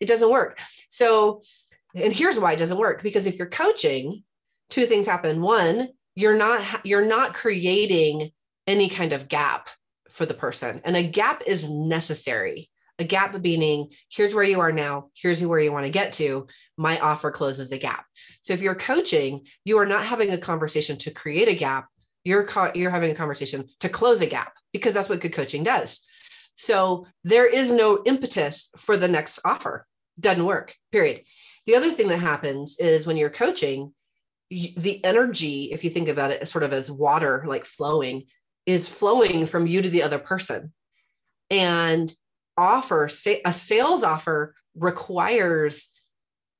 It doesn't work. So, and here's why it doesn't work because if you're coaching, two things happen. One, you're not you're not creating any kind of gap for the person. And a gap is necessary. A gap meaning here's where you are now, here's where you want to get to. My offer closes the gap. So if you're coaching, you are not having a conversation to create a gap. You're co- you're having a conversation to close a gap because that's what good coaching does. So there is no impetus for the next offer. Doesn't work. Period. The other thing that happens is when you're coaching, the energy, if you think about it sort of as water like flowing, is flowing from you to the other person. And offer, say, a sales offer requires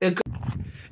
a good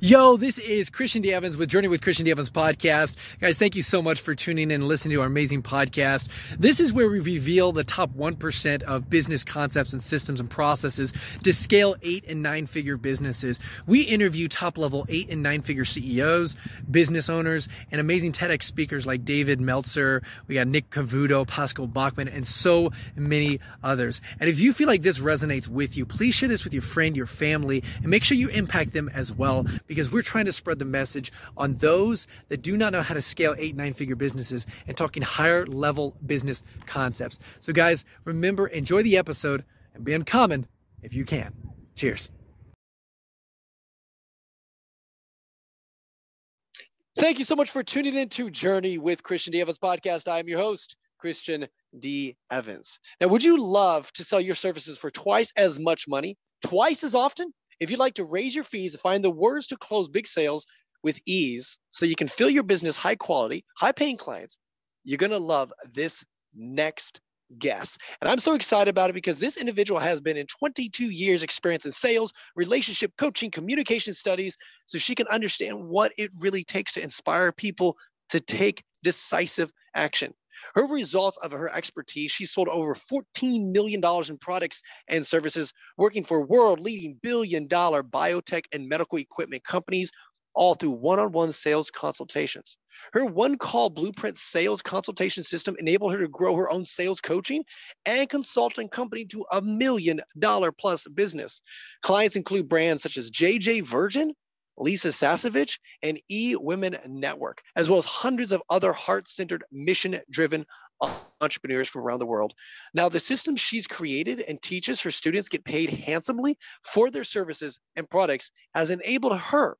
Yo, this is Christian D. Evans with Journey with Christian D. Evans podcast. Guys, thank you so much for tuning in and listening to our amazing podcast. This is where we reveal the top 1% of business concepts and systems and processes to scale eight and nine figure businesses. We interview top level eight and nine figure CEOs, business owners, and amazing TEDx speakers like David Meltzer. We got Nick Cavuto, Pascal Bachman, and so many others. And if you feel like this resonates with you, please share this with your friend, your family, and make sure you impact them as well because we're trying to spread the message on those that do not know how to scale eight, nine figure businesses and talking higher level business concepts. So, guys, remember, enjoy the episode and be uncommon if you can. Cheers. Thank you so much for tuning in to Journey with Christian D. Evans podcast. I am your host, Christian D. Evans. Now, would you love to sell your services for twice as much money, twice as often? If you'd like to raise your fees, find the words to close big sales with ease so you can fill your business high quality, high paying clients, you're going to love this next guest. And I'm so excited about it because this individual has been in 22 years experience in sales, relationship coaching, communication studies, so she can understand what it really takes to inspire people to take decisive action. Her results of her expertise, she sold over $14 million in products and services, working for world leading billion dollar biotech and medical equipment companies, all through one on one sales consultations. Her one call blueprint sales consultation system enabled her to grow her own sales coaching and consulting company to a million dollar plus business. Clients include brands such as JJ Virgin, Lisa Sasevich, and E Women Network, as well as hundreds of other heart centered, mission driven entrepreneurs from around the world. Now, the system she's created and teaches her students get paid handsomely for their services and products has enabled her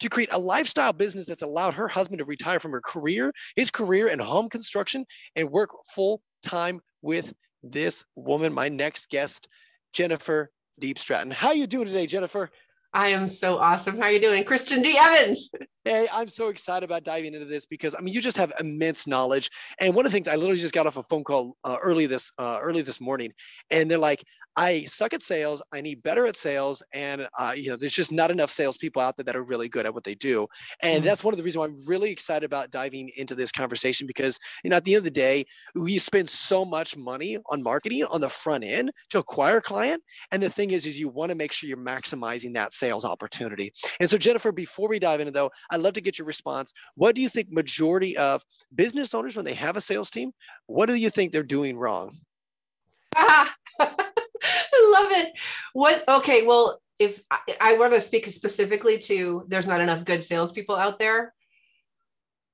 to create a lifestyle business that's allowed her husband to retire from her career, his career in home construction, and work full time with this woman, my next guest, Jennifer Diepstraten. How you doing today, Jennifer? I am so awesome. How are you doing? Christian D. Evans. Hey, I'm so excited about diving into this because I mean you just have immense knowledge. And one of the things I literally just got off a phone call uh, early this uh, early this morning, and they're like, I suck at sales. I need better at sales, and uh, you know, there's just not enough salespeople out there that are really good at what they do. And mm-hmm. that's one of the reasons why I'm really excited about diving into this conversation because you know at the end of the day, we spend so much money on marketing on the front end to acquire a client, and the thing is, is you want to make sure you're maximizing that sales opportunity. And so, Jennifer, before we dive into though, I'd love to get your response. What do you think majority of business owners, when they have a sales team, what do you think they're doing wrong? Ah, I love it. What? Okay, well, if I, I want to speak specifically to, there's not enough good salespeople out there.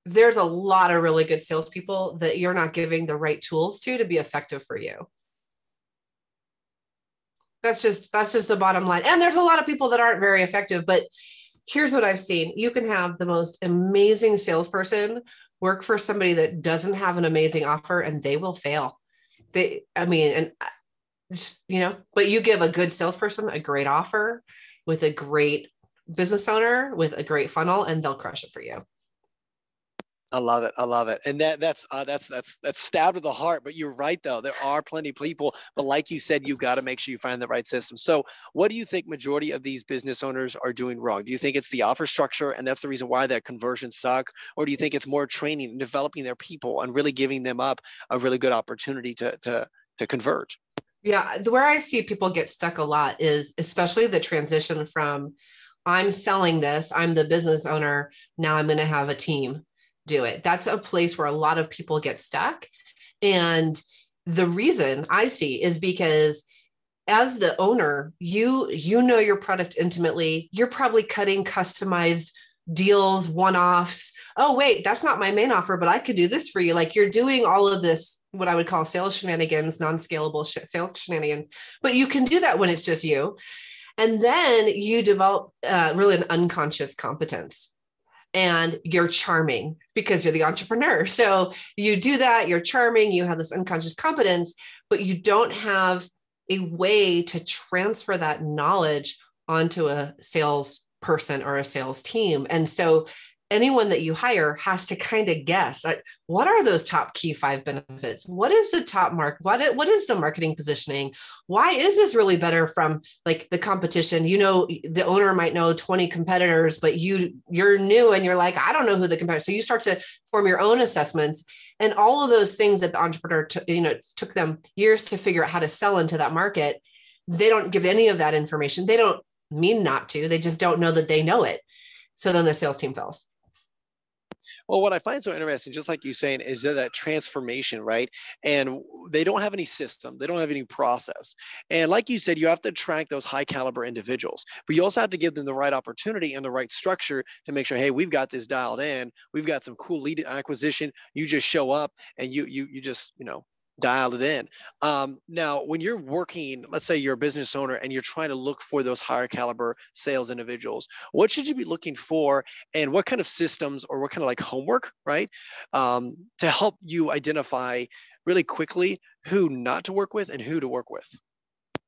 There's a lot of really good salespeople that you're not giving the right tools to to be effective for you that's just that's just the bottom line and there's a lot of people that aren't very effective but here's what I've seen you can have the most amazing salesperson work for somebody that doesn't have an amazing offer and they will fail. They, I mean, and uh, just, you know, but you give a good salesperson a great offer with a great business owner with a great funnel and they'll crush it for you. I love it. I love it. And that that's uh, that's that's that's stabbed to the heart. But you're right though. There are plenty of people, but like you said, you've got to make sure you find the right system. So, what do you think majority of these business owners are doing wrong? Do you think it's the offer structure, and that's the reason why that conversions suck, or do you think it's more training and developing their people and really giving them up a really good opportunity to to to convert? Yeah, where I see people get stuck a lot is especially the transition from I'm selling this, I'm the business owner, now I'm going to have a team do it. That's a place where a lot of people get stuck. And the reason I see is because as the owner, you you know your product intimately. You're probably cutting customized deals, one-offs. Oh, wait, that's not my main offer, but I could do this for you. Like you're doing all of this, what I would call sales shenanigans, non-scalable sh- sales shenanigans. But you can do that when it's just you. And then you develop uh, really an unconscious competence and you're charming because you're the entrepreneur. So you do that, you're charming, you have this unconscious competence, but you don't have a way to transfer that knowledge onto a sales person or a sales team. And so anyone that you hire has to kind of guess what are those top key five benefits? What is the top mark? What, what is the marketing positioning? Why is this really better from like the competition? You know the owner might know 20 competitors but you you're new and you're like i don't know who the competitor so you start to form your own assessments. And all of those things that the entrepreneur t- you know took them years to figure out how to sell into that market they don't give any of that information. They don't mean not to. They just don't know that they know it. So then the sales team fails well, what I find so interesting, just like you saying, is that, that transformation, right? And they don't have any system, they don't have any process. And like you said, you have to attract those high caliber individuals, but you also have to give them the right opportunity and the right structure to make sure, hey, we've got this dialed in. We've got some cool lead acquisition. You just show up and you you you just you know dialed it in. Um, now, when you're working, let's say you're a business owner and you're trying to look for those higher caliber sales individuals, what should you be looking for, and what kind of systems or what kind of like homework, right, um, to help you identify really quickly who not to work with and who to work with?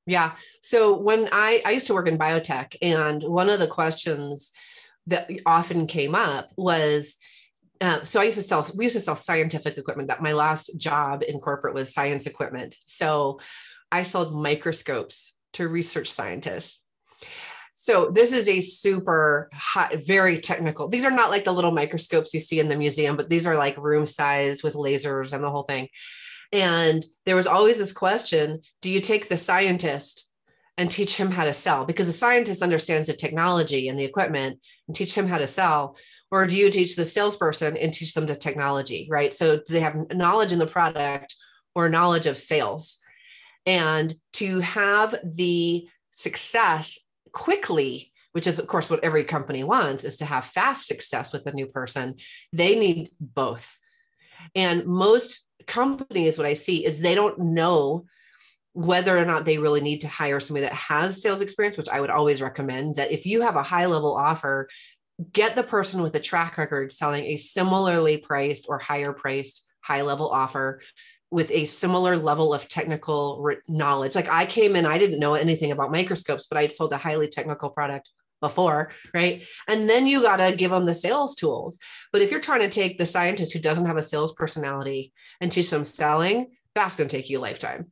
Yeah. So when I I used to work in biotech, and one of the questions that often came up was uh, so I used to sell, we used to sell scientific equipment. That my last job in corporate was science equipment. So I sold microscopes to research scientists. So this is a super high, very technical. These are not like the little microscopes you see in the museum, but these are like room size with lasers and the whole thing. And there was always this question: Do you take the scientist and teach him how to sell? Because the scientist understands the technology and the equipment and teach him how to sell or do you teach the salesperson and teach them the technology right? So do they have knowledge in the product or knowledge of sales? And to have the success quickly which is of course what every company wants is to have fast success with a new person they need both. And most companies what i see is they don't know whether or not they really need to hire somebody that has sales experience, which I would always recommend that if you have a high level offer, get the person with a track record selling a similarly priced or higher priced high level offer with a similar level of technical knowledge. Like I came in, I didn't know anything about microscopes, but I sold a highly technical product before, right? And then you got to give them the sales tools. But if you're trying to take the scientist who doesn't have a sales personality and teach them selling, that's going to take you a lifetime.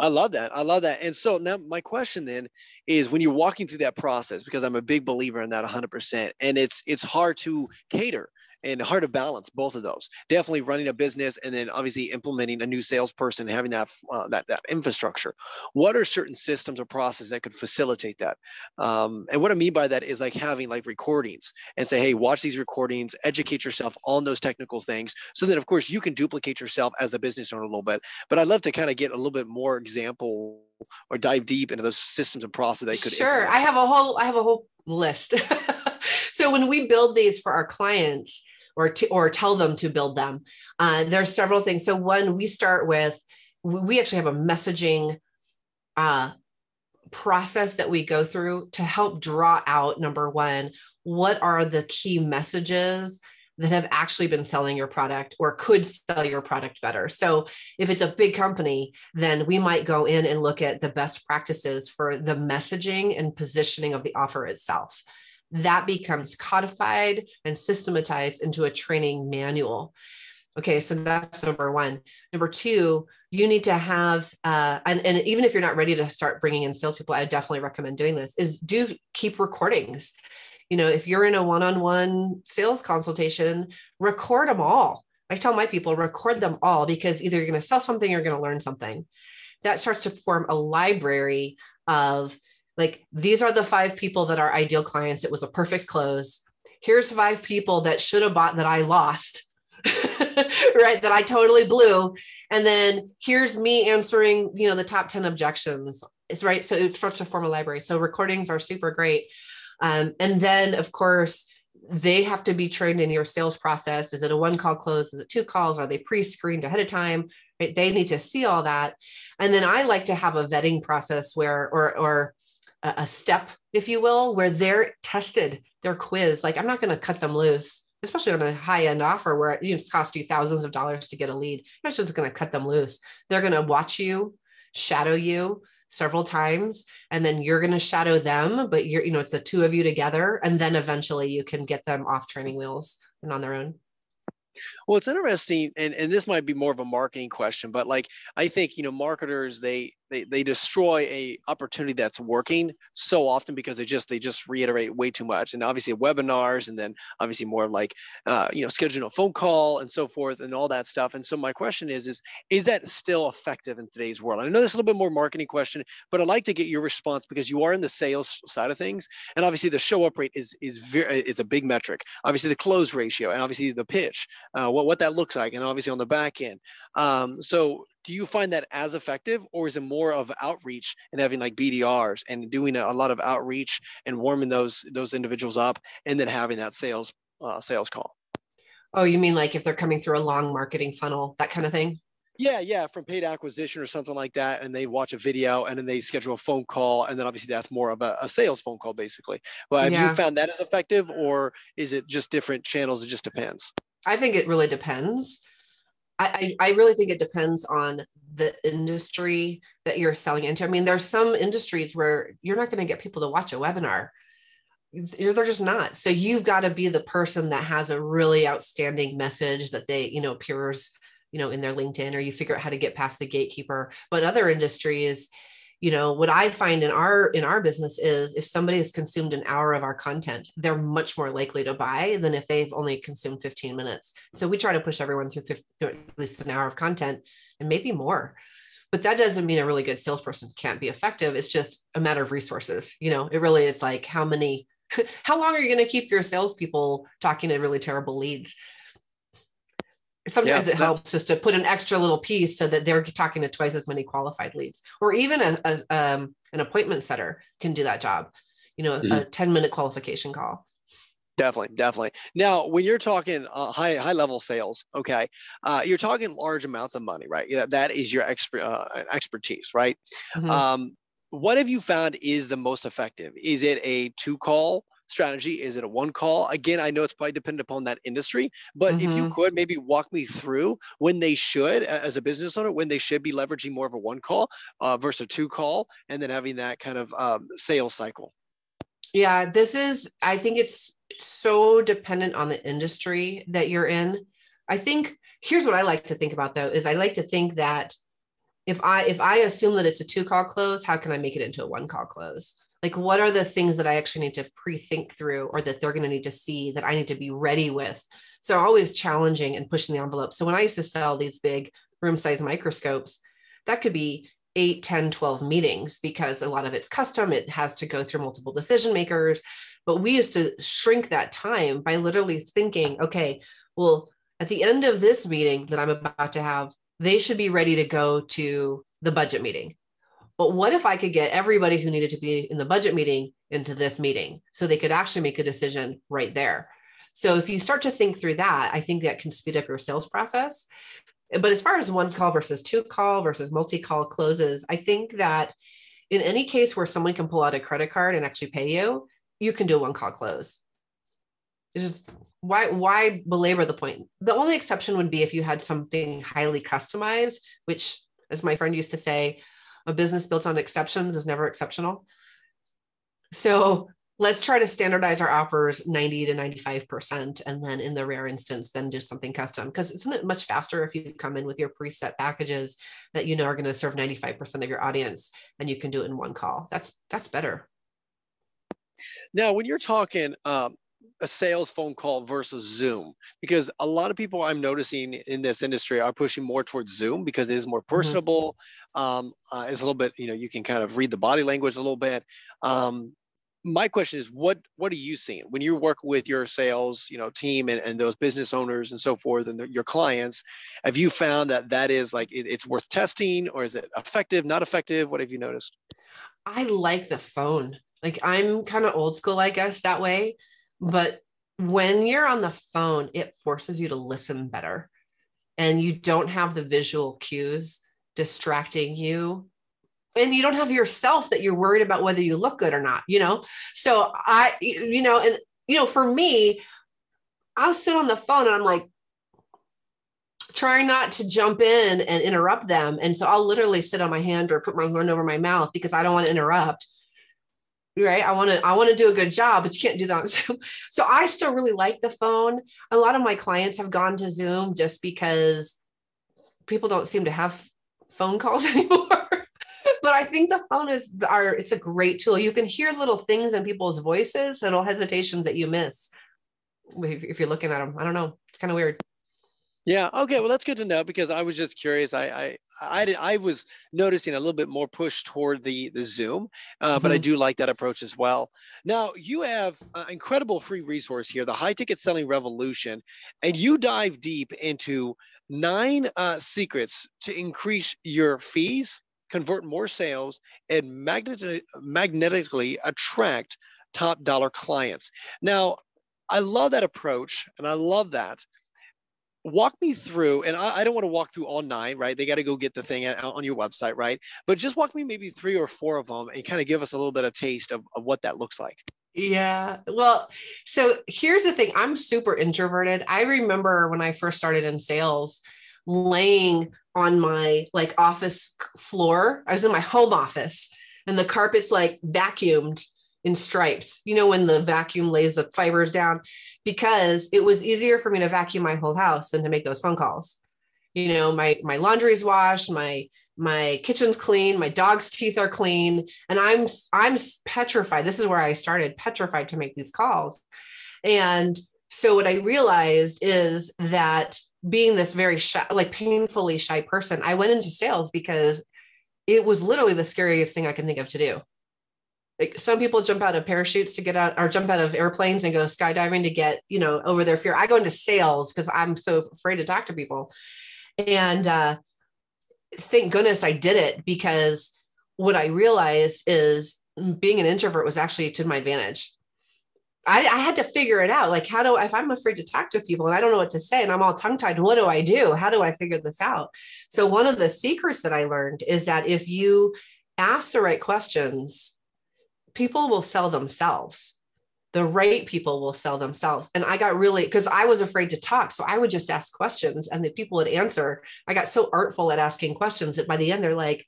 I love that. I love that. And so now my question then is when you're walking through that process, because I'm a big believer in that 100%, and it's it's hard to cater and hard to balance both of those. Definitely running a business and then obviously implementing a new salesperson, having that uh, that that infrastructure. What are certain systems or processes that could facilitate that? Um, and what I mean by that is like having like recordings and say, hey, watch these recordings, educate yourself on those technical things, so that of course you can duplicate yourself as a business owner a little bit. But I'd love to kind of get a little bit more example or dive deep into those systems and processes they could. Sure, implement. I have a whole I have a whole list. so when we build these for our clients or to, or tell them to build them, uh, there's several things. So one, we start with we actually have a messaging uh, process that we go through to help draw out number one, what are the key messages that have actually been selling your product or could sell your product better. So, if it's a big company, then we might go in and look at the best practices for the messaging and positioning of the offer itself that becomes codified and systematized into a training manual. Okay, so that's number one. Number two, you need to have, uh, and, and even if you're not ready to start bringing in salespeople, I definitely recommend doing this, is do keep recordings. You know, if you're in a one on one sales consultation, record them all. I tell my people, record them all because either you're going to sell something or you're going to learn something. That starts to form a library of like these are the five people that are ideal clients it was a perfect close here's five people that should have bought that i lost right? That I totally blew. And then here's me answering, you know, the top 10 objections. It's right. So it starts to form a library. So recordings are super great. Um, and then, of course, they have to be trained in your sales process. Is it a one call close? Is it two calls? Are they pre screened ahead of time? Right? They need to see all that. And then I like to have a vetting process where, or, or a step, if you will, where they're tested, they're quizzed. Like I'm not going to cut them loose, especially on a high end offer where it costs you thousands of dollars to get a lead. Not just going to cut them loose. They're going to watch you, shadow you, several times and then you're going to shadow them but you're you know it's the two of you together and then eventually you can get them off training wheels and on their own well, it's interesting, and, and this might be more of a marketing question, but like I think you know marketers they they they destroy a opportunity that's working so often because they just they just reiterate way too much. And obviously webinars and then obviously more like uh, you know scheduling a phone call and so forth and all that stuff. And so my question is is is that still effective in today's world? I know this is a little bit more marketing question but i'd like to get your response because you are in the sales side of things. And obviously the show up rate is is very it's a big metric. Obviously the close ratio and obviously the pitch uh, what, what that looks like and obviously on the back end. Um, so do you find that as effective or is it more of outreach and having like bdrs and doing a, lot of outreach and warming those those individuals up and then having that sales uh, sales call oh you mean like if they're coming through a long marketing funnel that kind of thing yeah, yeah, from paid acquisition or something like that, and they watch a video and then they schedule a phone call, and then obviously that's more of a, a sales phone call, basically. Well, have yeah. you found that as effective, or is it just different channels? It just depends. I think it really depends. I, I really think it depends on the industry that you're selling into. I mean, there's some industries where you're not going to get people to watch a webinar. They're just not. So you've got to be the person that has a really outstanding message that they, you know, appears, you know, in their LinkedIn, or you figure out how to get past the gatekeeper. But other industries, you know what i find in our in our business is if somebody has consumed an hour of our content they're much more likely to buy than if they've only consumed 15 minutes. So we try to push everyone through, 50, through at least an hour of content and maybe more. But that doesn't mean a really good salesperson can't be effective. It's just a matter of resources you know? It really is like how many how long are you going to keep your salespeople talking to really terrible leads sometimes yeah, it that, helps just to put an extra little piece so that they're talking to twice as many qualified leads. Or even a, a um, an appointment setter can do that job you know mm-hmm. a 10 minute qualification call. Definitely definitely. Now when you're talking uh, high high level sales okay uh, you're talking large amounts of money right? Yeah, that is your expert uh, expertise right? Mm-hmm. um, what have you found is the most effective? Is it a two call strategy? Is it a one call? Again, I know it's probably dependent upon that industry, but mm-hmm. if you mm-hmm. could maybe walk me through when they should, as a business owner, when they should be leveraging more of a one call uh, versus a two call, and then having that kind of um, sales cycle. Yeah, this is, I think it's so dependent on the industry that you're in. I think here's what I like to think about though is I like to think that if I if I assume that it's a two call close, how can I make it into a one call close? Like what are the things that i actually need to pre-think through or that they're going to need to see that i need to be ready with? So always challenging and pushing the envelope. So when i used to sell these big room size microscopes that could be 8 10 12 meetings because a lot of it's custom. It has to go through multiple decision makers. But we used to shrink that time by literally thinking okay well at the end of this meeting that i'm about to have they should be ready to go to the budget meeting but what if I could get everybody who needed to be in the budget meeting into this meeting so they could actually make a decision right there? So if you start to think through that, I think that can speed up your sales process. But as far as one call versus two call versus multi call closes, I think that in any case where someone can pull out a credit card and actually pay you, you can do a one call close. It's just why why belabor the point? The only exception would be if you had something highly customized, which as my friend used to say, a business built on exceptions is never exceptional. So let's try to standardize our offers 90 to 95%. And then in the rare instance, then do something custom. Because isn't it much faster if you come in with your preset packages that you know are going to serve 95% of your audience and you can do it in one call? That's that's better. Now, when you're talking um, a sales phone call versus Zoom because a lot of people I'm noticing in this industry are pushing more towards Zoom because it is more mm-hmm. personable. Mm-hmm. Um, uh, it's a little bit, you know, you can kind of read the body language a little bit. Um, my question is what what are you seeing when you work with your sales you know team and, and those business owners and so forth and the, your clients have you found that that is like it, it's worth testing or is it effective not effective what have you noticed i like the phone like i'm kind of old school i guess that way but when you're on the phone it forces you to listen better. And you don't have the visual cues distracting you. And you don't have yourself that you're worried about whether you look good or not you know? So i you know and you know for me i'll sit on the phone and i'm like trying not to jump in and interrupt them. And so i'll literally sit on my hand or put my hand over my mouth because i don't want to interrupt right i want to i want to do a good job but you can't do that so, so i still really like the phone a lot of my clients have gone to zoom just because people don't seem to have phone calls anymore but I think the phone is our it's a great tool. You can hear little things in people's voices, little hesitations that you miss if you're looking at them. I don't know. It's kind of weird. Yeah. Okay. Well, that's good to know because I was just curious. I I I, I was noticing a little bit more push toward the the Zoom, uh, mm-hmm. but I mm-hmm. do like that approach as well. Now you have an incredible free resource here, the High Ticket Selling Revolution, and you dive deep into nine uh, secrets to increase your fees convert more sales, and magnet- magnetically attract top dollar clients. Now, I love that approach and I love that. Walk me through, and I, I don't want to walk through all nine, right? They got to go get the thing uh, on your website, right? But just walk me maybe three or four of them and kind of give us a little bit of taste of, of what that looks like. Yeah. Well, so here's the thing I'm super introverted. I remember when I first started in sales, laying on my like office floor. I was in my home office and the carpet's like vacuumed in stripes, you know, when the vacuum lays the fibers down, because it was easier for me to vacuum my whole house than to make those phone calls. You know, my my laundry's washed, my my kitchen's clean, my dog's teeth are clean, and I'm I'm petrified. This is where I started, petrified to make these calls. And so what I realized is that being this very shy, like painfully shy person, I went into sales because it was literally the scariest thing I can think of to do. Like some people jump out of parachutes to get out or jump out of airplanes and go skydiving to get, you know, over their fear. I go into sales because I'm so afraid to talk to people. And uh, thank goodness I did it because what I realized is being an introvert was actually to my advantage I, I, had to figure it out. Like, how do if I'm afraid to talk to people and I don't know what to say and I'm all tongue tied, what do I do? How do I figure this out? So, one of the secrets that I learned is that if you ask the right questions, people will sell themselves. The right people will sell themselves. And I got really, because I was afraid to talk. So I would just ask questions and the people would answer. I got so artful at asking questions that by the end, they're like,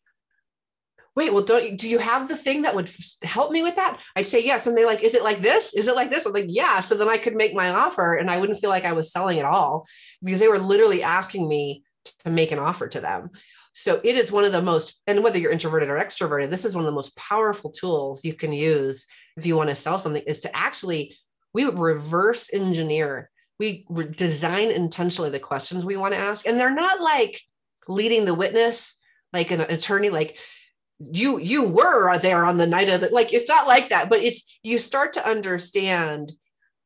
wait, well, don't do you have the thing that would help me with that? I'd say yes. And they're like, is it like this? Is it like this? I'm like, yeah. So then I could make my offer and I wouldn't feel like I was selling at all because they were literally asking me to make an offer to them. So it is one of the most, and whether you're introverted or extroverted, this is one of the most powerful tools you can use if you want to sell something is to actually, we reverse engineer. We design intentionally the questions we want to ask. And they're not like leading the witness, like an attorney, like you you were there on the night of the like it's not like that but it's you start to understand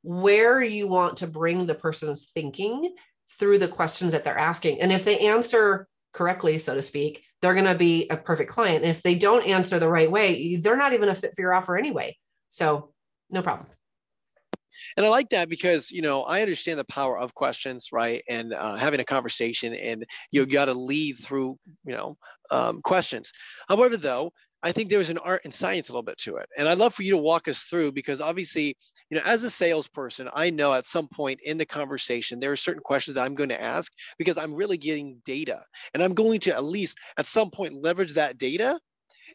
where you want to bring the person's thinking through the questions that they're asking and if they answer correctly so to speak they're going to be a perfect client and if they don't answer the right way they're not even a fit for your offer anyway so no problem and I like that because you know I understand the power of questions, right? And uh, having a conversation, and you've got to lead through you know um, questions. However, though, I think there's an art and science a little bit to it. And I'd love for you to walk us through because obviously, you know, as a salesperson, I know at some point in the conversation, there are certain questions that I'm going to ask because I'm really getting data. And I'm going to at least at some point leverage that data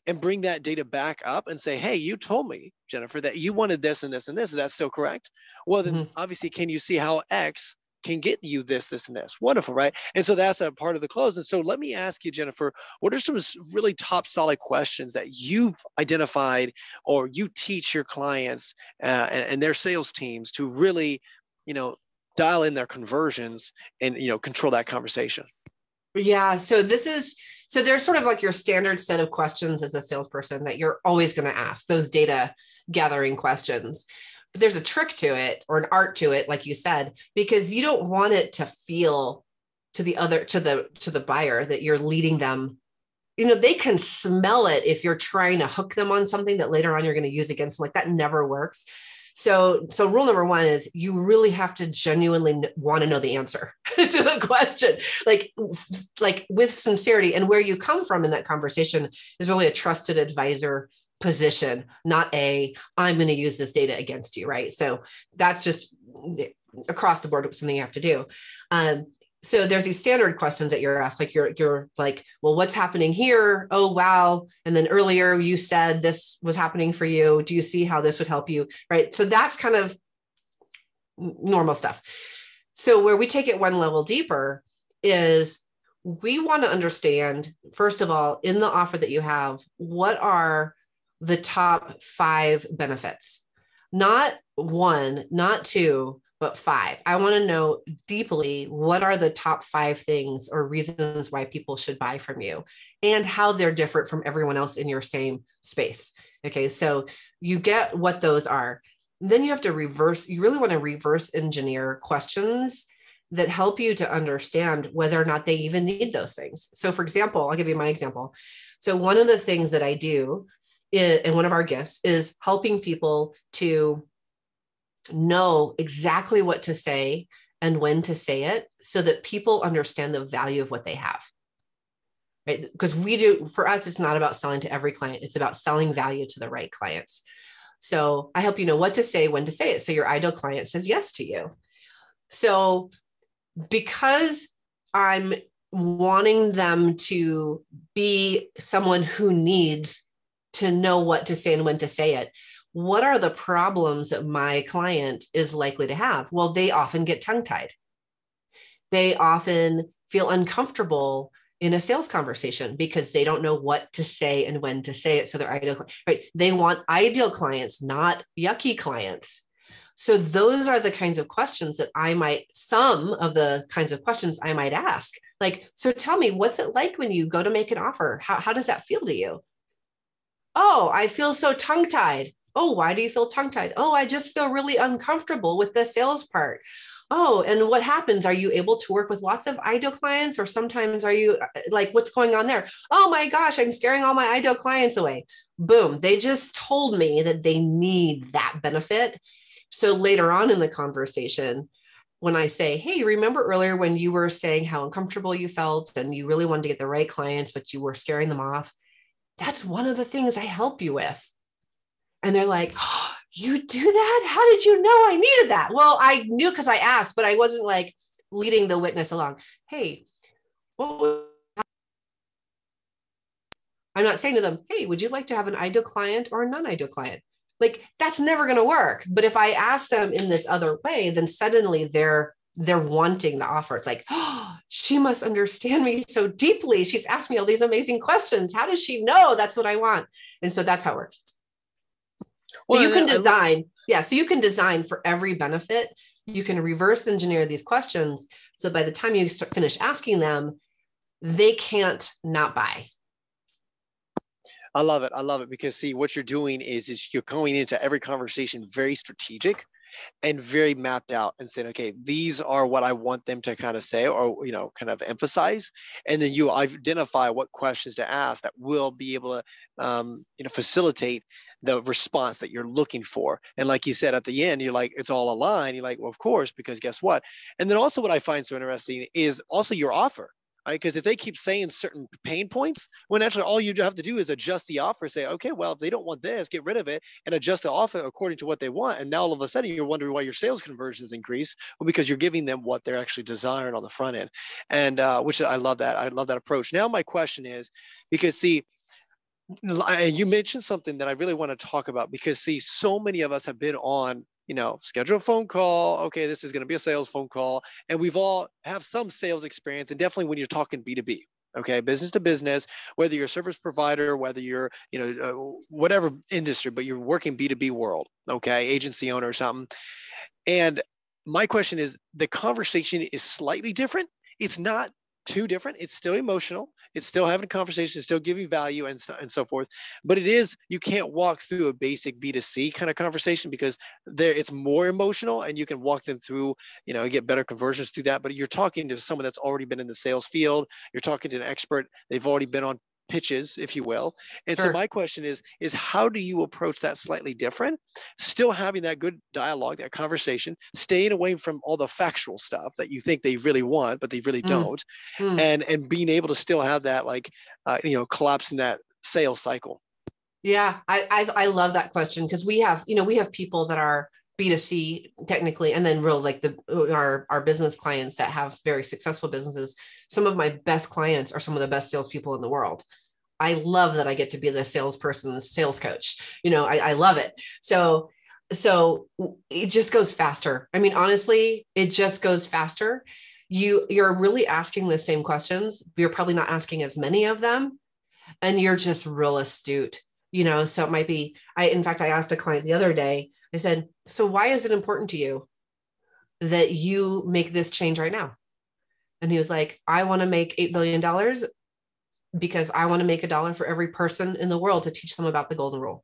and bring that data back up and say, hey, you told me, Jennifer, that you wanted this and this and this. Is that still correct? Well, then mm-hmm. obviously, can you see how X can get you this, this, and this? Wonderful, right? And so that's a part of the close. And so let me ask you, Jennifer, what are some really top solid questions that you've identified or you teach your clients uh, and, and their sales teams to really, you know, dial in their conversions and you know control that conversation? Yeah. So this is so there's sort of like your standard set of questions as a salesperson that you're always going to ask those data gathering questions. But there's a trick to it or an art to it, like you said, because you don't want it to feel to the other to the to the buyer that you're leading them. You know they can smell it if you're trying to hook them on something that later on you're going to use against them like that never works. So so rule number one is you really have to genuinely want to know the answer to the question. Like like with sincerity and where you come from in that conversation is really a trusted advisor position not a i'm going to use this data against you right? So that's just across the board something you have to do. Um, so there's these standard questions that you're asked like you're you're like well what's happening here? Oh wow. And then earlier you said this was happening for you. Do you see how this would help you right? So that's kind of normal stuff. So where we take it one level deeper is we want to understand first of all in the offer that you have what are the top 5 benefits not one not two but five. I want to know deeply what are the top five things or reasons why people should buy from you and how they're different from everyone else in your same space. Okay, so you get what those are. Then you have to reverse, you really want to reverse engineer questions that help you to understand whether or not they even need those things. So, for example, I'll give you my example. So, one of the things that I do in one of our gifts is helping people to know exactly what to say and when to say it so that people understand the value of what they have. Right? Because we do for us it's not about selling to every client. It's about selling value to the right clients. So i help you know what to say when to say it. So your ideal client says yes to you. So because i'm wanting them to be someone who needs to know what to say and when to say it what are the problems that my client is likely to have? Well, they often get tongue tied. They often feel uncomfortable in a sales conversation because they don't know what to say and when to say it. So they're ideal, right? They want ideal clients, not yucky clients. So those are the kinds of questions that I might, some of the kinds of questions I might ask. Like, so tell me, what's it like when you go to make an offer? How, how does that feel to you? Oh, I feel so tongue tied. Oh, why do you feel tongue tied? Oh, I just feel really uncomfortable with the sales part. Oh, and what happens? Are you able to work with lots of ideal clients, or sometimes are you uh, like, what's going on there? Oh my gosh, I'm scaring all my ideal clients away. Boom. They just told me that they need that benefit. So later on in the conversation, when I say, Hey, remember earlier when you were saying how uncomfortable you felt and you really wanted to get the right clients, but you were scaring them off? That's one of the things I help you with. And they're like, oh, You do that? How did you know I needed that? Well, I knew because I asked, but I wasn't like leading the witness along. Hey, what I'm not saying to them, Hey, would you like to have an ideal client or a non ideal client? Like that's never going to work. But if I ask them in this other way, then suddenly they're they're wanting the offer. It's like, oh, she must understand me so deeply. She's asked me all these amazing questions. How does she know that's what I want? And so that's how it works. So you can design, I, yeah. So you can design for every benefit. You can reverse engineer these questions. So by the time you start, finish asking them, they can't not buy. I love it. I love it because see what you're doing is is you're going into every conversation very strategic and very mapped out and saying, okay, these are what I want them to kind of say or, you know, kind of emphasize. And then you identify what questions to ask that will be able to, um, you know, facilitate the response that you're looking for. And like you said at the end, you're like, it's all aligned. You're like, well, of course, because guess what? And then also what I find so interesting is also your offer right? Because if they keep saying certain pain points, when actually all you have to do is adjust the offer, say, okay, well, if they don't want this, get rid of it and adjust the offer according to what they want. And now all of a sudden you're wondering why your sales conversions increase. Well, because you're giving them what they're actually desiring on the front end. And uh, which I love that. I love that approach. Now, my question is because see, you mentioned something that I really want to talk about because see, so many of us have been on you know, schedule a phone call. Okay, this is going to be a sales phone call. And we've all have some sales experience. And definitely when you're talking B2B, okay, business to business, whether you're a service provider, whether you're, you know, uh, whatever industry, but you're working B2B world, okay, agency owner or something. And my question is the conversation is slightly different. It's not too different. It's still emotional. It's still having conversations, still giving value and so, and so forth. But it is, you can't walk through a basic B2C kind of conversation because there it's more emotional and you can walk them through, you know, get better conversions through that. But you're talking to someone that's already been in the sales field. You're talking to an expert. They've already been on pitches, if you will. And sure. so my question is, is how do you approach that slightly different? Still having that good dialogue, that conversation, staying away from all the factual stuff that you think they really want, but they really mm. don't, mm. and and being able to still have that like, uh, you know, collapse in that sales cycle. Yeah, I I, I love that question because we have you know we have people that are B2C technically, and then real like the our our business clients that have very successful businesses. Some of my best clients are some of the best salespeople in the world. I love that I get to be the salesperson, the sales coach. You know, I, I love it. So so it just goes faster. I mean, honestly, it just goes faster. You you're really asking the same questions. You're probably not asking as many of them, and you're just real astute. You know, so it might be. I in fact I asked a client the other day. I said, "So why is it important to you that you make this change right now?" And he was like, "I want to make eight billion dollars, because I want to make a dollar for every person in the world to teach them about the golden rule.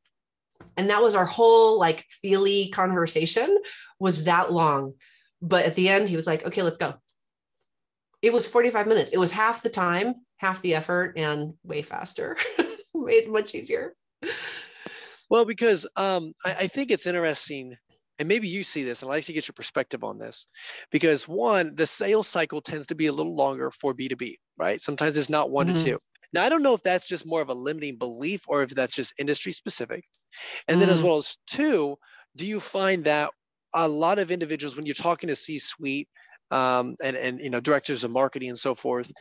And that was our whole like feely conversation was that long. But at the end, he was like, okay, let's go. It was 45 minutes. It was half the time, half the effort, and way faster. Made much easier. Well, because um, I, I think it's interesting and maybe you see this and i'd like to get your perspective on this because one the sales cycle tends to be a little longer for b2b right sometimes it's not one mm-hmm. to two now, I don't know if that's just more of a limiting belief or if that's just industry specific. And mm. then, as mm. well as two, do you find that a lot of individuals, when you're talking to C-suite um, and and you know directors of marketing and so forth,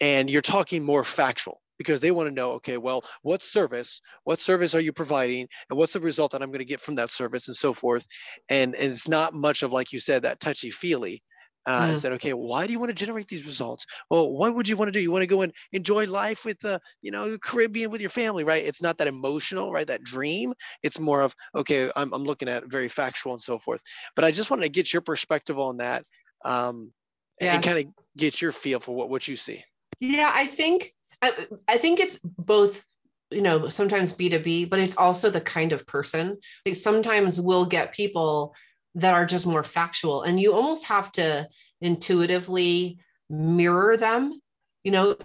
and you're talking more factual because they want to know, okay, well, what service, what service are you providing, and what's the result that I'm going to get from that service, and so forth. And, and it's not much of like you said that touchy feely uh, mm. and said, okay, why do you want to generate these results? Well, what would you want to do? You want to go and enjoy life with the, you know, Caribbean with your family, right? It's not that emotional, right? That dream. It's more of, okay, I'm, I'm looking at very factual and so forth. But I just wanted to get your perspective on that um, yeah. and kind of get your feel for what, what you see. Yeah, I think, I, I think it's both you know sometimes b2b but it's also the kind of person like sometimes we'll get people that are just more factual. And you almost have to intuitively mirror them you know?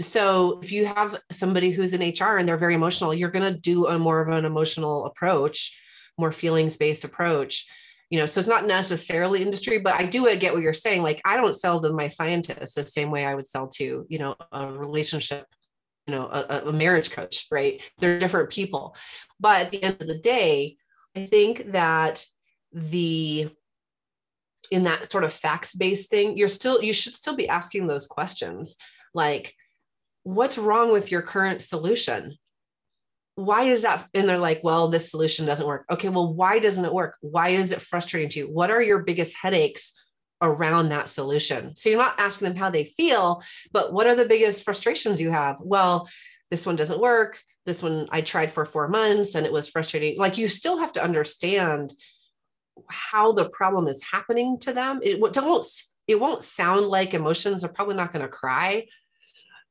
So if you have somebody who's in hr and they're very emotional you're going to do a more of an emotional approach more feelings based approach you know? So it's not necessarily industry but i do get what you're saying. Like i don't sell to my scientists the same way i would sell to you know a relationship you know a, a marriage coach right? They're different people. But at the end of the day i think that the in that sort of facts based thing you're still you should still be asking those questions. Like what's wrong with your current solution? Why is that and they're like well this solution doesn't work. Okay well why doesn't it work? Why is it frustrating to you? What are your biggest headaches around that solution? So you're not asking them how they feel but what are the biggest frustrations you have? Well this one doesn't work. This one i tried for four months and it was frustrating. Like you still have to understand how the problem is happening to them. It won't it won't sound like emotions. They're probably not going to cry,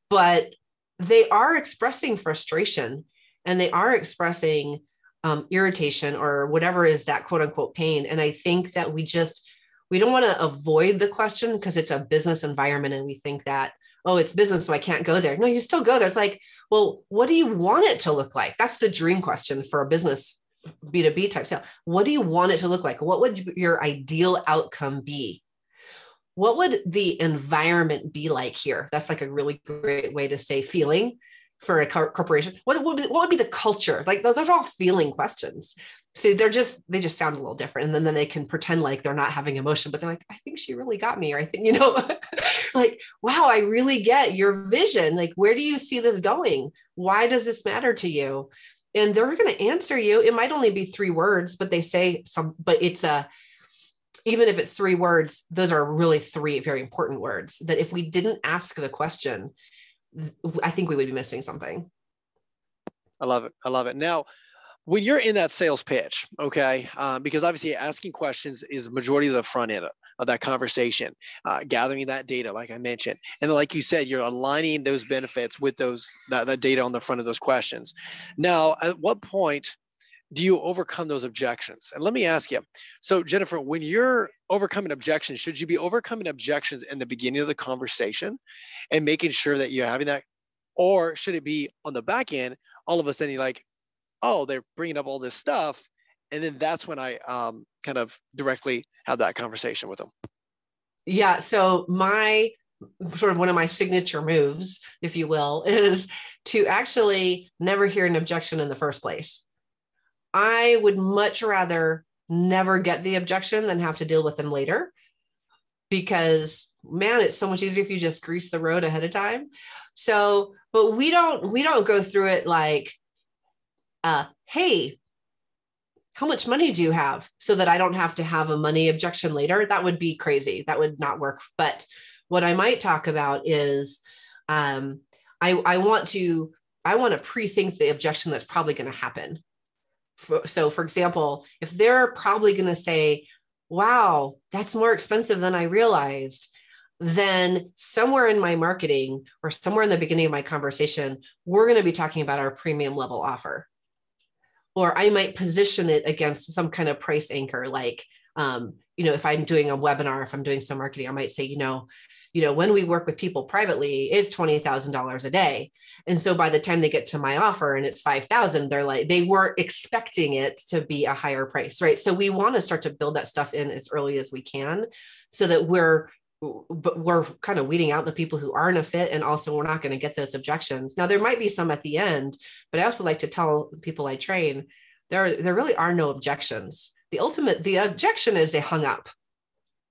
but they are expressing frustration and they are expressing um, irritation or whatever is that quote unquote pain. And I think that we just we don't want to avoid the question because it's a business environment and we think that oh it's business so i can't go there no you still go there it's like well what do you want it to look like that's the dream question for a business B2B type sale. What do you want it to look like? What would your ideal outcome be? What would the environment be like here? That's like a really great way to say feeling for a corporation. What would, be, what would be the culture? Like those, those are all feeling questions. So they're just, they just sound a little different. And then, then they can pretend like they're not having emotion, but they're like, I think she really got me. Or I think, you know, like, wow, I really get your vision. Like, where do you see this going? Why does this matter to you? And they're going to answer you. It might only be three words but they say some but it's a even if it's three words those are really three very important words that if we didn't ask the question i think we would be missing something. I love it. I love it. Now when you're in that sales pitch, okay, um, because obviously asking questions is majority of the front end of, of that conversation, uh, gathering that data, like I mentioned, and like you said, you're aligning those benefits with those that, that data on the front of those questions. Now, at what point do you overcome those objections? And let me ask you. So, Jennifer, when you're overcoming objections, should you be overcoming objections in the beginning of the conversation and making sure that you're having that, or should it be on the back end? All of a sudden, you're like, oh, they're bringing up all this stuff. And then that's when I um, kind of directly had that conversation with them. Yeah. So my sort of one of my signature moves, if you will, is to actually never hear an objection in the first place. I would much rather never get the objection than have to deal with them later because man it's so much easier if you just grease the road ahead of time so but we don't we don't go through it like uh, hey, how much money do you have so that I don't have to have a money objection later? That would be crazy. That would not work. But what I might talk about is um, I, I want to I want to pre-think the objection that's probably going to happen. so, for example, if they're probably going to say, "Wow, that's more expensive than I realized," then somewhere in my marketing or somewhere in the beginning of my conversation, we're going to be talking about our premium level offer or I might position it against some kind of price anchor, like, um, you know, if I'm doing a webinar, if I'm doing some marketing, I might say, you know, you know, when we work with people privately, it's twenty thousand dollars a day, and so by the time they get to my offer and it's five thousand, they're like they were expecting it to be a higher price, right? So we want to start to build that stuff in as early as we can, so that we're but we're kind of weeding out the people who aren't a fit and also we're not going to get those objections. Now there might be some at the end but i also like to tell people i train there there really are no objections. The ultimate the objection is they hung up.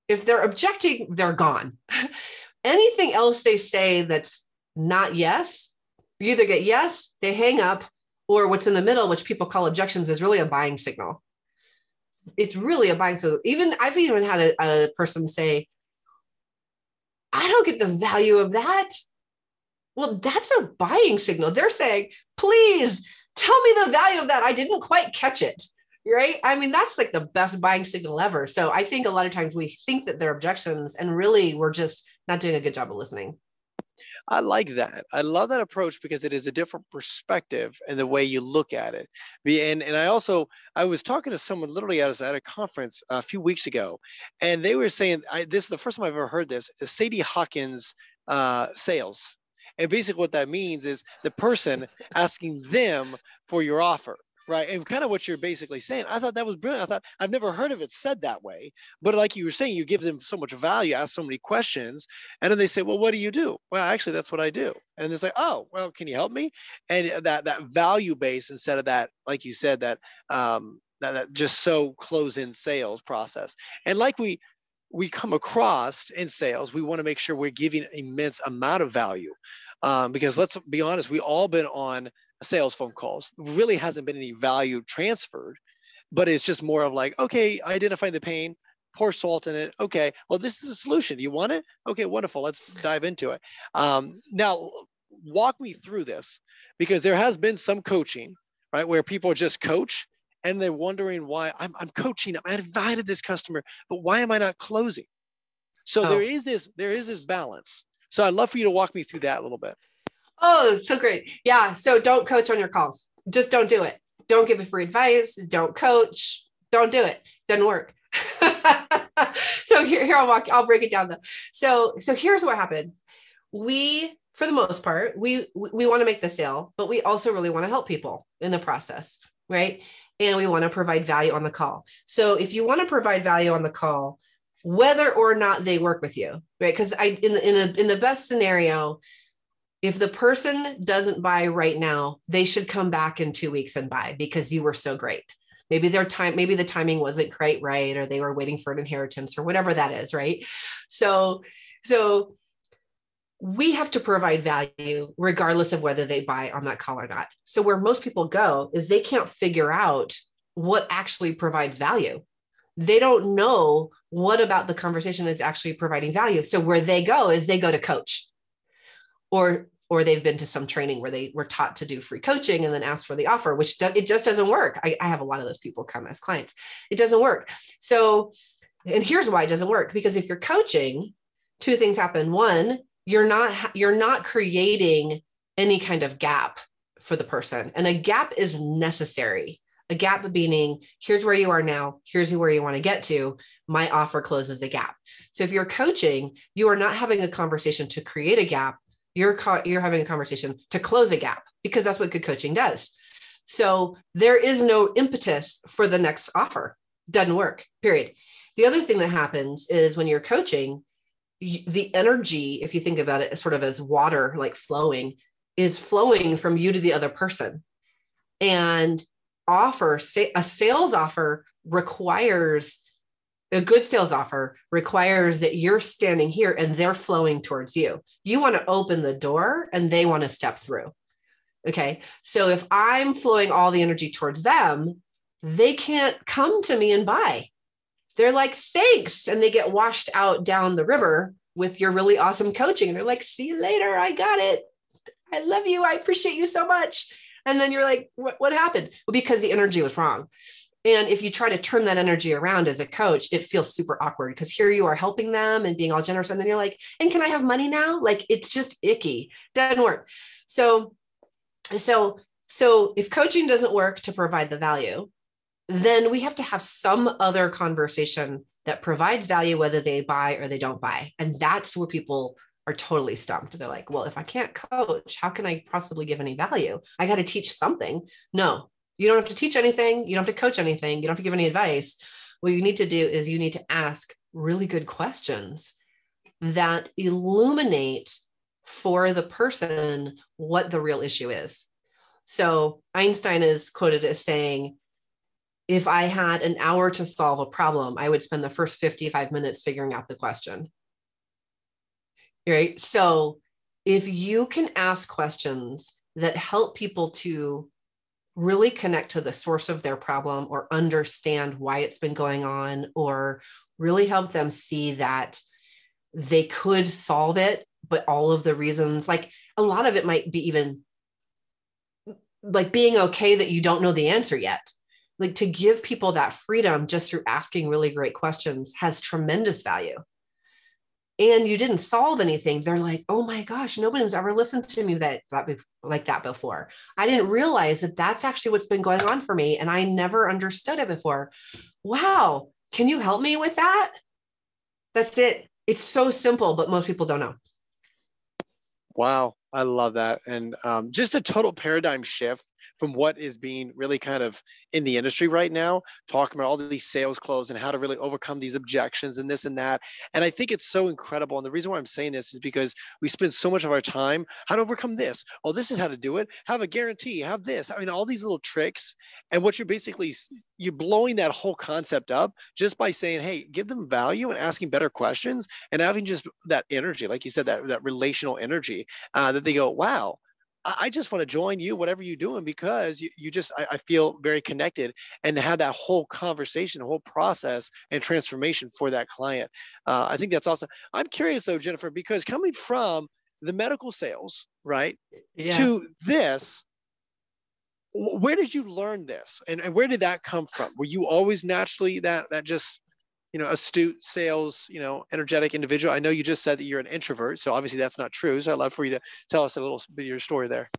If they're objecting they're gone. Anything else they say that's not yes you either get yes they hang up or what's in the middle which people call objections is really a buying signal. It's really a buying signal even i've even had a, a person say I don't get the value of that. Well, that's a buying signal. They're saying, please tell me the value of that. I didn't quite catch it. Right. I mean, that's like the best buying signal ever. So I think a lot of times we think that they're objections and really we're just not doing a good job of listening. I like that. I love that approach because it is a different perspective and the way you look at it. And and I also I was talking to someone literally at, at a conference a few weeks ago, and they were saying I, this is the first time I've ever heard this. Is Sadie Hawkins uh, sales, and basically what that means is the person asking them for your offer right and kind of what you're basically saying i thought that was brilliant i thought i've never heard of it said that way but like you were saying you give them so much value ask so many questions and then they say well what do you do? Well actually that's what i do and it's like oh well can you help me? And that that value base instead of that like you said that um that, that just so close in sales process and like we we come across in sales we want to make sure we're giving immense amount of value um, because let's be honest we all been on sales phone calls. Really hasn't been any value transferred, but it's just more of like, okay, identify the pain, pour salt in it. Okay, well, this is the solution. Do you want it? Okay, wonderful. Let's dive into it. Um, now, walk me through this because there has been some coaching, right, where people just coach and they're wondering why I'm, I'm coaching. I invited this customer, but why am I not closing? So oh. there is this there is this balance. So I'd love for you to walk me through that a little bit. Oh, so great. Yeah. So don't coach on your calls. Just don't do it. Don't give free advice. Don't coach. Don't do it. Doesn't work. so here, here I'll walk, I'll break it down though. So, so here's what happened. We, for the most part, we we want to make the sale, but we also really want to help people in the process, right? And we want to provide value on the call. So if you want to provide value on the call, whether or not they work with you, right? Because I in the in the in the best scenario, if the person doesn't buy right now, they should come back in two weeks and buy because you were so great. Maybe their time, maybe the timing wasn't quite right, or they were waiting for an inheritance or whatever that is, right? So, so we have to provide value regardless of whether they buy on that call or not. So where most people go is they can't figure out what actually provides value. They don't know what about the conversation is actually providing value. So where they go is they go to coach or or they've been to some training where they were taught to do free coaching and then ask for the offer, which do, it just doesn't work. I, I have a lot of those people come as clients. It doesn't work. So, and here's why it doesn't work because if you're coaching, two things happen. One, you're not you're not creating any kind of gap for the person, and a gap is necessary. A gap meaning here's where you are now, here's where you want to get to. My offer closes the gap. So if you're coaching, you are not having a conversation to create a gap. You're co- you're having a conversation to close a gap because that's what good coaching does. So there is no impetus for the next offer. Doesn't work period. The other thing that happens is when you're coaching the energy if you think about it sort of as water like flowing is flowing from you to the other person. And offer a sales offer requires a good sales offer requires that you're standing here and they're flowing towards you. You want to open the door and they want to step through. Okay. So if I'm flowing all the energy towards them, they can't come to me and buy. They're like, thanks. And they get washed out down the river with your really awesome coaching. And they're like, see you later. I got it. I love you. I appreciate you so much. And then you're like, what, what happened? Well, because the energy was wrong. And if you try to turn that energy around as a coach, it feels super awkward because here you are helping them and being all generous. And then you're like, and can I have money now? Like it's just icky. Doesn't work. So, so, so if coaching doesn't work to provide the value, then we have to have some other conversation that provides value, whether they buy or they don't buy. And that's where people are totally stumped. They're like, well, if I can't coach, how can I possibly give any value? I got to teach something. No, you don't have to teach anything. You don't have to coach anything. You don't have to give any advice. What you need to do is you need to ask really good questions that illuminate for the person what the real issue is. So Einstein is quoted as saying, if I had an hour to solve a problem, I would spend the first 55 minutes figuring out the question. Right. So if you can ask questions that help people to really connect to the source of their problem or understand why it's been going on or really help them see that they could solve it but all of the reasons like a lot of it might be even like being okay that you don't know the answer yet like to give people that freedom just through asking really great questions has tremendous value and you didn't solve anything they're like oh my gosh nobody's ever listened to me that, that like that before. I didn't realize that that's actually what's been going on for me and i never understood it before. Wow can you help me with that? That's it. It's so simple but most people don't know. Wow i love that and um, just a total paradigm shift from what is being really kind of in the industry right now, talking about all these sales close and how to really overcome these objections and this and that. And I think it's so incredible. And the reason why I'm saying this is because we spend so much of our time how to overcome this. Oh, this is how to do it. Have a guarantee. Have this. I mean, all these little tricks. And what you're basically you're blowing that whole concept up just by saying, hey, give them value and asking better questions and having just that energy, like you said, that that relational energy uh, that they go, wow I just want to join you, whatever you're doing, because you, you just, I, I, feel very connected and have that whole conversation, whole process and transformation for that client. Uh, I think that's awesome. I'm curious though, Jennifer, because coming from the medical sales, right, yeah. to this, where did you learn this and, and where did that come from? Were you always naturally that, that just you know, astute sales, you know, energetic individual. I know you just said that you're an introvert, so obviously that's not true. So I'd love for you to tell us a little bit of your story there.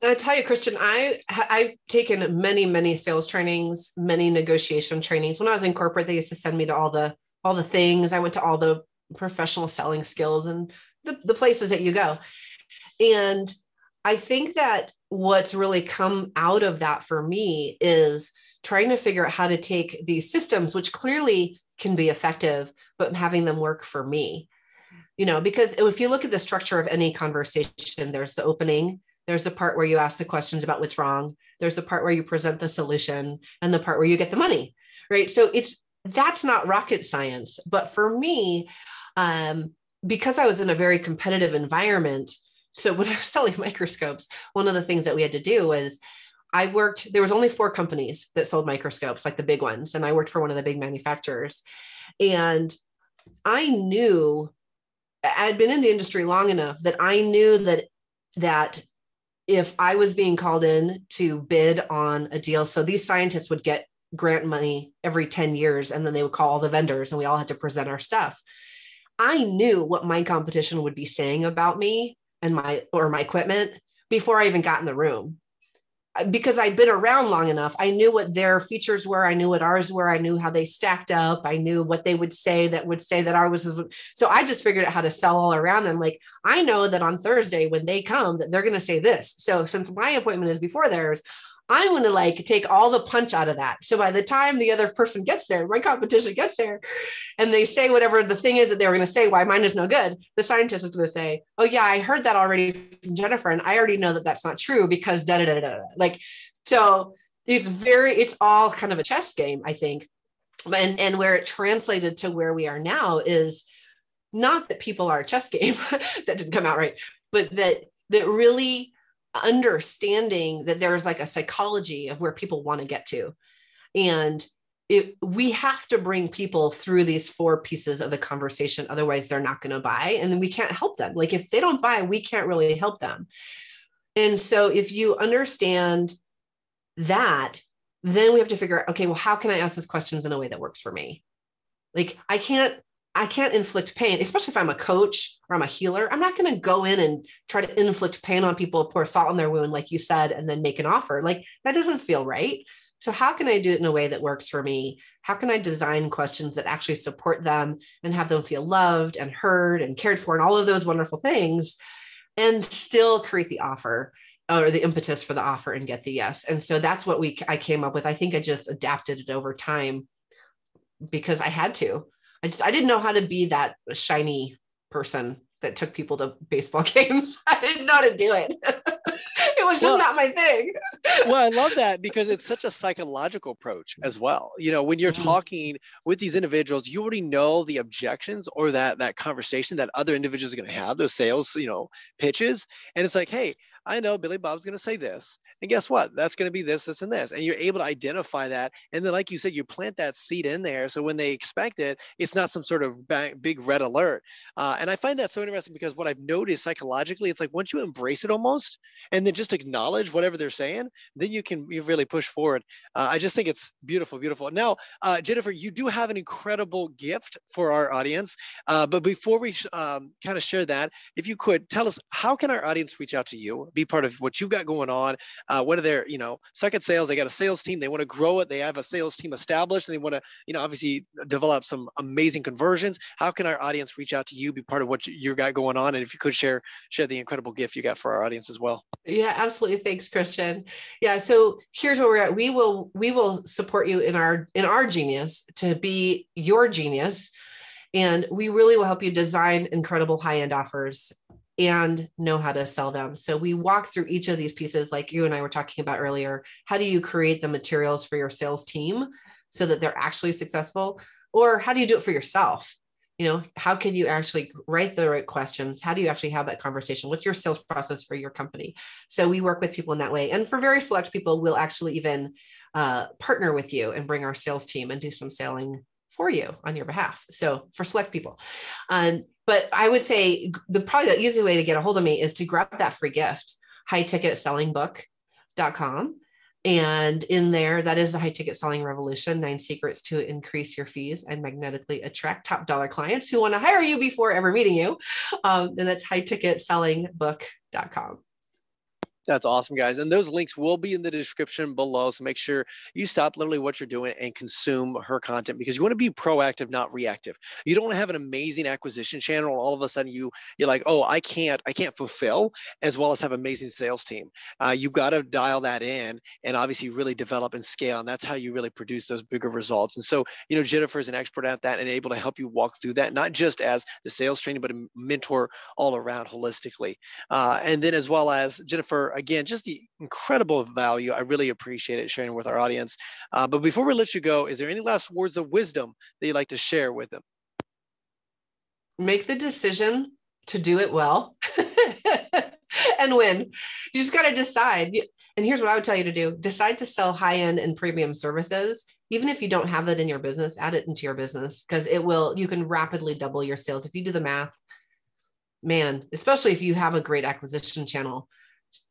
I tell you, Christian, I I've taken many, many sales trainings, many negotiation trainings. When I was in corporate, they used to send me to all the all the things. I went to all the professional selling skills and the, the places that you go. And I think that what's really come out of that for me is trying to figure out how to take these systems, which clearly can be effective, but having them work for me. You know, because if you look at the structure of any conversation, there's the opening, there's the part where you ask the questions about what's wrong, there's the part where you present the solution, and the part where you get the money, right? So it's that's not rocket science. But for me, um, because I was in a very competitive environment, so when I was selling microscopes, one of the things that we had to do was I worked, there was only four companies that sold microscopes, like the big ones. And I worked for one of the big manufacturers. And I knew I had been in the industry long enough that I knew that that if I was being called in to bid on a deal, so these scientists would get grant money every 10 years and then they would call all the vendors and we all had to present our stuff. I knew what my competition would be saying about me and my or my equipment before I even got in the room uh, because I'd been around long enough, I knew what their features were. I knew what ours were. I knew how they stacked up. I knew what they would say that would say that ours was. So I just figured out how to sell all around them. Like I know that on Thursday when they come, that they're going to say this. So since my appointment is before theirs, I'm going to like take all the punch out of that. So by the time the other person gets there, my competition gets there, and they say whatever the thing is that they were going to say, why mine is no good, the scientist is going to say, oh, yeah, I heard that already from Jennifer, and I already know that that's not true because da da da da. Like, so it's very, it's all kind of a chess game, I think. And, and where it translated to where we are now is not that people are a chess game, that didn't come out right, but that that really understanding that there's like a psychology of where people want to get to. And it, we have to bring people through these four pieces of the conversation. Otherwise, they're not going to buy. And then we can't help them. Like if they don't buy, we can't really help them. And so if you understand that, then we have to figure out, okay, well, how can I ask these questions in a way that works for me? Like I can't I can't inflict pain, especially if I'm a coach or I'm a healer. I'm not going to go in and try to inflict pain on people, pour salt on their wound, like you said, and then make an offer. Like that doesn't feel right. So, how can I do it in a way that works for me? How can I design questions that actually support them and have them feel loved and heard and cared for and all of those wonderful things and still create the offer or the impetus for the offer and get the yes? And so that's what we I came up with. I think I just adapted it over time because I had to. I just I didn't know how to be that shiny person that took people to baseball games. I didn't know how to do it. it was just well, not my thing. well, I love that because it's such a psychological approach as well. You know, when you're mm-hmm. talking with these individuals, you already know the objections or that that conversation that other individuals are going to have, those sales, you know, pitches, and it's like, hey, I know Billy Bob's going to say this. And guess what? That's going to be this, this, and this. And you're able to identify that. And then, like you said, you plant that seed in there. So when they expect it, it's not some sort of big red alert. Uh, and I find that so interesting because what I've noticed psychologically, it's like once you embrace it almost and then just acknowledge whatever they're saying, then you can you really push forward. Uh, I just think it's beautiful, beautiful. Now, uh, Jennifer, you do have an incredible gift for our audience. Uh, but before we um, kind of share that, if you could tell us, how can our audience reach out to you? Be part of what you've got going on. Uh, what are their, you know, second sales? They got a sales team. They want to grow it. They have a sales team established, and they want to, you know, obviously develop some amazing conversions. How can our audience reach out to you, be part of what you got going on, and if you could share share the incredible gift you got for our audience as well? Yeah, absolutely. Thanks, Christian. Yeah. So here's where we're at. We will we will support you in our in our genius to be your genius. And we really will help you design incredible high end offers and know how to sell them. So we walk through each of these pieces, like you and I were talking about earlier. How do you create the materials for your sales team so that they're actually successful? Or how do you do it for yourself? You know, how can you actually write the right questions? How do you actually have that conversation? What's your sales process for your company? So we work with people in that way. And for very select people, we'll actually even uh, partner with you and bring our sales team and do some selling for you on your behalf. So for select people. Um, but I would say the probably the easy way to get a hold of me is to grab that free gift, high ticket selling book.com. And in there, that is the high ticket selling revolution nine secrets to increase your fees and magnetically attract top dollar clients who want to hire you before ever meeting you. Um, and that's high ticket selling book.com. That's awesome, guys. And those links will be in the description below. So make sure you stop literally what you're doing and consume her content because you want to be proactive, not reactive. You don't want to have an amazing acquisition channel all of a sudden you you're like, oh, I can't, I can't fulfill as well as have amazing sales team. Uh, you've got to dial that in and obviously really develop and scale. And that's how you really produce those bigger results. And so, you know, Jennifer is an expert at that and able to help you walk through that, not just as the sales training, but a mentor all around holistically. Uh, and then as well as Jennifer, again, just the incredible value. I really appreciate it sharing with our audience. Uh, but before we let you go, is there any last words of wisdom that you'd like to share with them? Make the decision to do it well and win. You just got to decide. And here's what I would tell you to do decide to sell high end and premium services. Even if you don't have that in your business, add it into your business because it will, you can rapidly double your sales. If you do the math, man, especially if you have a great acquisition channel,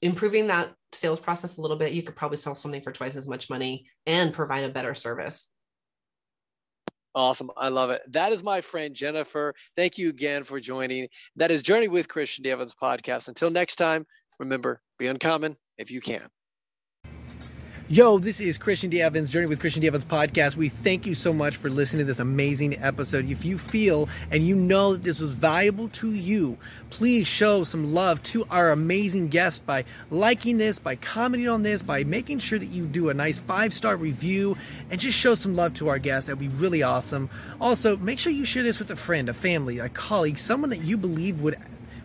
improving that sales process a little bit, you could probably sell something for twice as much money and provide a better service. Awesome. I love it. That is my friend Jennifer. Thank you again for joining. That is Journey with Christian D. Evans podcast. Until next time, remember, be uncommon if you can. Yo, this is Christian D. Evans, Journey with Christian D. Evans podcast. We thank you so much for listening to this amazing episode. If you feel and you know that this was valuable to you, please show some love to our amazing guest by liking this, by commenting on this, by making sure that you do a nice five star review and just show some love to our guest. That'd be really awesome. Also, make sure you share this with a friend, a family, a colleague, someone that you believe would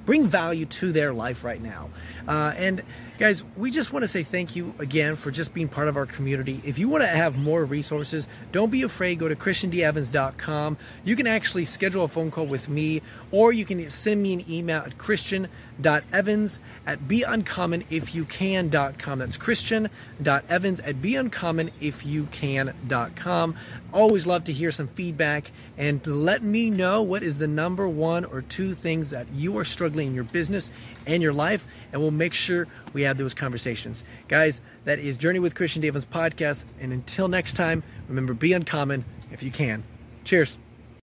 bring value to their life right now. Uh, and Guys, we just want to say thank you again for just being part of our community. If you want to have more resources, don't be afraid. Go to christiandevans.com. You can actually schedule a phone call with me, or you can send me an email at christian.evans at beuncommonifyoucan.com. That's christian.evans at beuncommonifyoucan.com. Always love to hear some feedback and let me know what is the number one or two things that you are struggling in your business and your life, and we'll make sure we have those conversations. Guys, that is Journey with Christian D. Evans podcast. And until next time, remember be uncommon if you can. Cheers.